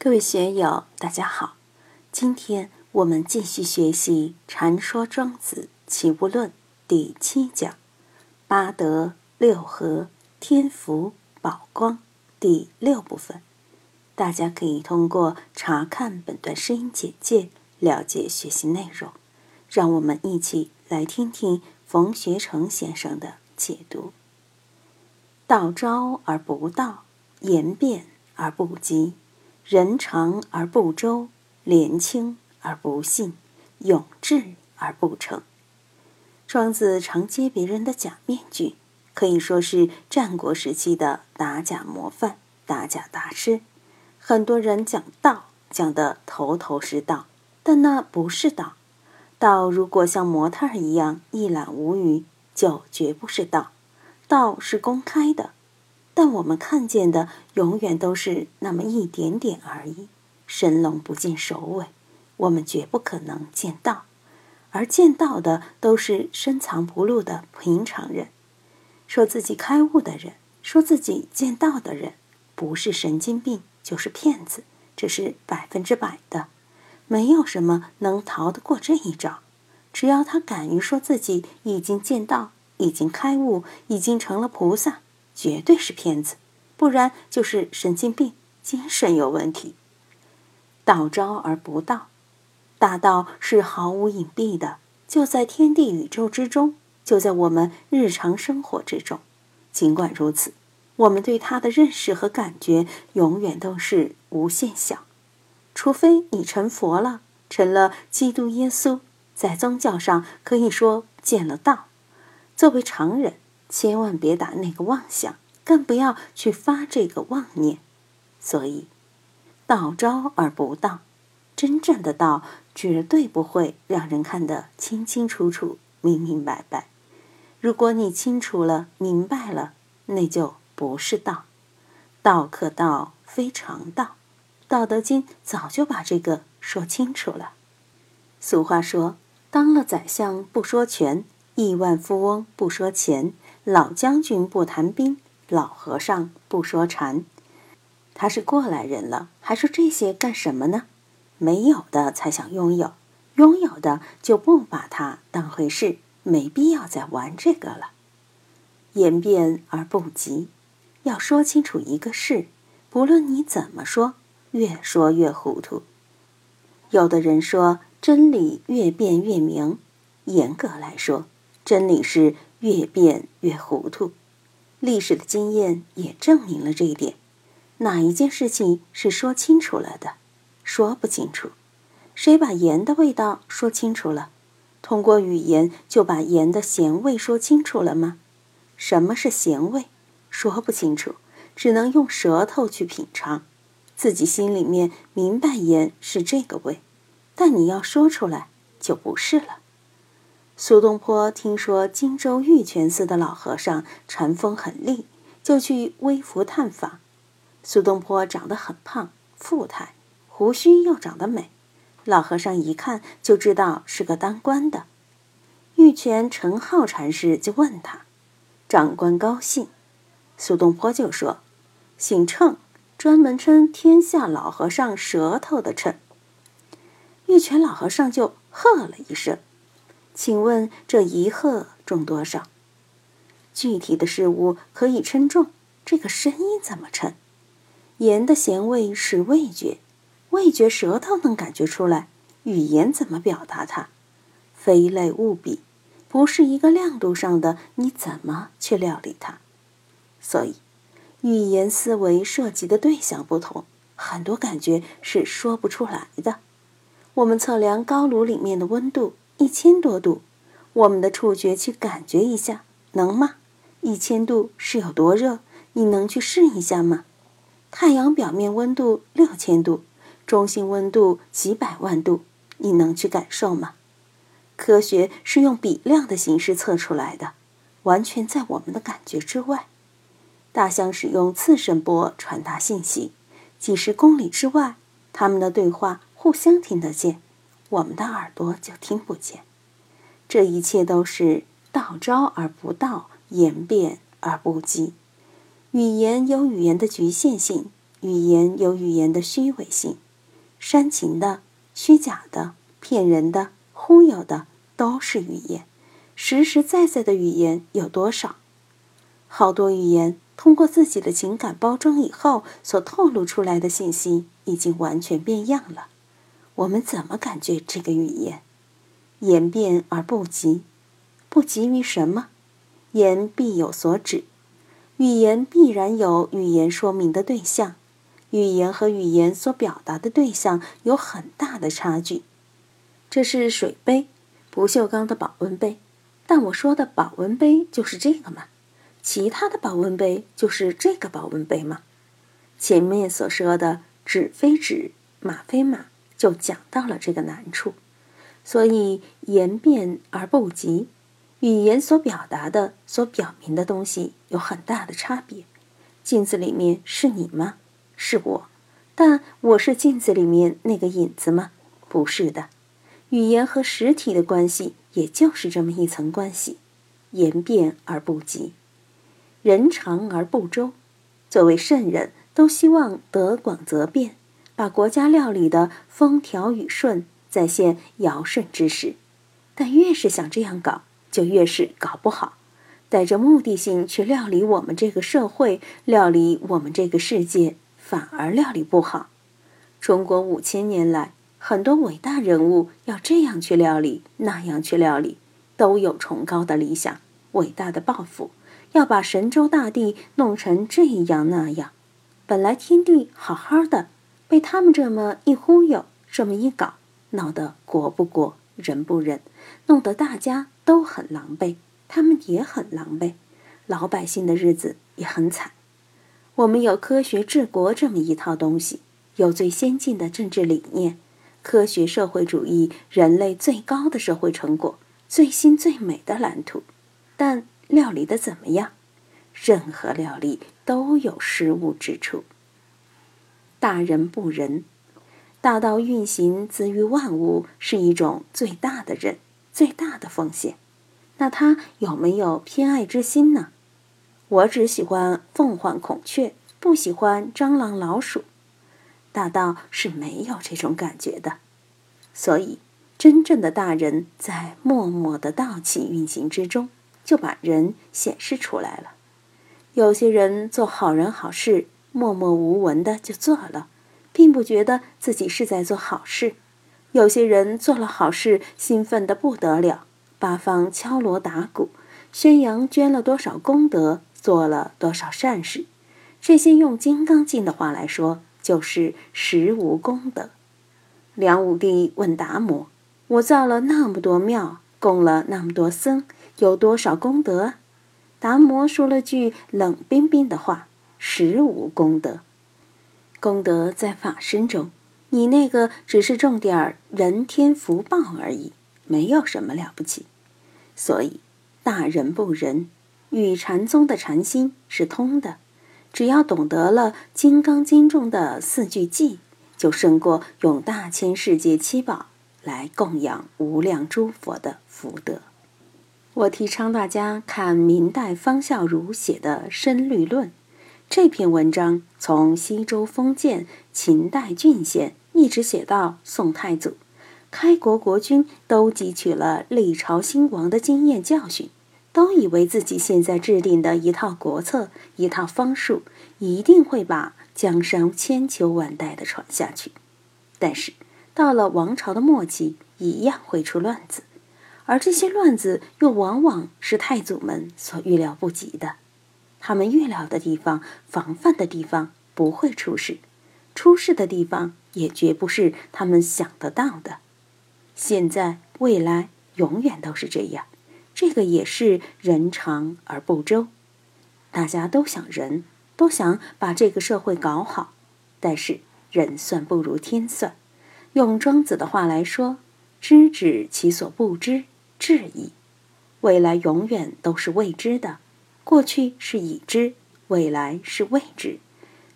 各位学友，大家好。今天我们继续学习《禅说庄子齐物论》第七讲“八德、六合、天福、宝光”第六部分。大家可以通过查看本段声音简介了解学习内容。让我们一起来听听冯学成先生的解读：“道招而不道，言辩而不及。”人长而不周，廉清而不信，勇志而不成。庄子常揭别人的假面具，可以说是战国时期的打假模范、打假大师。很多人讲道，讲的头头是道，但那不是道。道如果像模特儿一样一览无余，就绝不是道。道是公开的。但我们看见的永远都是那么一点点而已，神龙不见首尾，我们绝不可能见到，而见到的都是深藏不露的平常人。说自己开悟的人，说自己见到的人，不是神经病就是骗子，这是百分之百的，没有什么能逃得过这一招。只要他敢于说自己已经见到，已经开悟，已经成了菩萨。绝对是骗子，不然就是神经病，精神有问题。道招而不道，大道是毫无隐蔽的，就在天地宇宙之中，就在我们日常生活之中。尽管如此，我们对它的认识和感觉永远都是无限小。除非你成佛了，成了基督耶稣，在宗教上可以说见了道。作为常人。千万别打那个妄想，更不要去发这个妄念。所以，道招而不道，真正的道绝对不会让人看得清清楚楚、明明白白。如果你清楚了、明白了，那就不是道。道可道，非常道。《道德经》早就把这个说清楚了。俗话说：“当了宰相不说权，亿万富翁不说钱。”老将军不谈兵，老和尚不说禅。他是过来人了，还说这些干什么呢？没有的才想拥有，拥有的就不把它当回事，没必要再玩这个了。言辩而不及，要说清楚一个事，不论你怎么说，越说越糊涂。有的人说真理越辩越明，严格来说，真理是。越变越糊涂，历史的经验也证明了这一点。哪一件事情是说清楚了的？说不清楚。谁把盐的味道说清楚了？通过语言就把盐的咸味说清楚了吗？什么是咸味？说不清楚，只能用舌头去品尝。自己心里面明白盐是这个味，但你要说出来就不是了。苏东坡听说荆州玉泉寺的老和尚禅风很厉，就去微服探访。苏东坡长得很胖，富态，胡须又长得美，老和尚一看就知道是个当官的。玉泉陈浩禅师就问他：“长官高兴。”苏东坡就说：“姓称，专门称天下老和尚舌头的称。”玉泉老和尚就喝了一声。请问这一鹤重多少？具体的事物可以称重，这个声音怎么称？盐的咸味是味觉，味觉舌头能感觉出来，语言怎么表达它？非类物比，不是一个亮度上的，你怎么去料理它？所以，语言思维涉及的对象不同，很多感觉是说不出来的。我们测量高炉里面的温度。一千多度，我们的触觉去感觉一下，能吗？一千度是有多热？你能去试一下吗？太阳表面温度六千度，中心温度几百万度，你能去感受吗？科学是用比量的形式测出来的，完全在我们的感觉之外。大象使用次声波传达信息，几十公里之外，他们的对话互相听得见。我们的耳朵就听不见，这一切都是道招而不道，言变而不及。语言有语言的局限性，语言有语言的虚伪性，煽情的、虚假的、骗人的、忽悠的，都是语言。实实在在的语言有多少？好多语言通过自己的情感包装以后，所透露出来的信息已经完全变样了。我们怎么感觉这个语言？言变而不及，不及于什么？言必有所指，语言必然有语言说明的对象，语言和语言所表达的对象有很大的差距。这是水杯，不锈钢的保温杯。但我说的保温杯就是这个吗？其他的保温杯就是这个保温杯吗？前面所说的纸非纸，马非马，就讲到了这个难处。所以言变而不及，语言所表达的、所表明的东西有很大的差别。镜子里面是你吗？是我，但我是镜子里面那个影子吗？不是的。语言和实体的关系。也就是这么一层关系，言变而不及，人长而不周。作为圣人，都希望得广则变，把国家料理的风调雨顺，再现尧舜之时。但越是想这样搞，就越是搞不好。带着目的性去料理我们这个社会，料理我们这个世界，反而料理不好。中国五千年来。很多伟大人物要这样去料理，那样去料理，都有崇高的理想、伟大的抱负，要把神州大地弄成这样那样。本来天地好好的，被他们这么一忽悠，这么一搞，闹得国不国，人不人，弄得大家都很狼狈，他们也很狼狈，老百姓的日子也很惨。我们有科学治国这么一套东西，有最先进的政治理念。科学社会主义，人类最高的社会成果，最新最美的蓝图，但料理的怎么样？任何料理都有失误之处。大人不仁，大道运行自于万物，是一种最大的仁，最大的奉献。那他有没有偏爱之心呢？我只喜欢凤凰孔雀，不喜欢蟑螂老鼠。大道是没有这种感觉的，所以真正的大人在默默的道气运行之中，就把人显示出来了。有些人做好人好事，默默无闻的就做了，并不觉得自己是在做好事；有些人做了好事，兴奋的不得了，八方敲锣打鼓，宣扬捐了多少功德，做了多少善事。这些用《金刚经》的话来说。就是实无功德。梁武帝问达摩：“我造了那么多庙，供了那么多僧，有多少功德？”达摩说了句冷冰冰的话：“实无功德。功德在法身中，你那个只是种点儿人天福报而已，没有什么了不起。所以，大人不仁，与禅宗的禅心是通的。”只要懂得了《金刚经》中的四句偈，就胜过用大千世界七宝来供养无量诸佛的福德。我提倡大家看明代方孝孺写的《深律论》这篇文章，从西周封建、秦代郡县，一直写到宋太祖，开国国君都汲取了历朝兴亡的经验教训。都以为自己现在制定的一套国策、一套方术，一定会把江山千秋万代的传下去。但是到了王朝的末期，一样会出乱子，而这些乱子又往往是太祖们所预料不及的。他们预料的地方、防范的地方不会出事，出事的地方也绝不是他们想得到的。现在、未来，永远都是这样。这个也是人长而不周，大家都想人，都想把这个社会搞好，但是人算不如天算。用庄子的话来说：“知止其所不知，至矣。”未来永远都是未知的，过去是已知，未来是未知。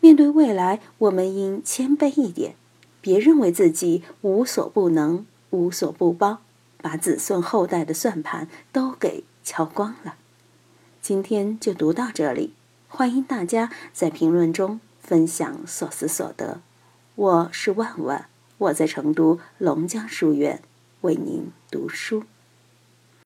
面对未来，我们应谦卑一点，别认为自己无所不能、无所不包。把子孙后代的算盘都给敲光了。今天就读到这里，欢迎大家在评论中分享所思所得。我是万万，我在成都龙江书院为您读书。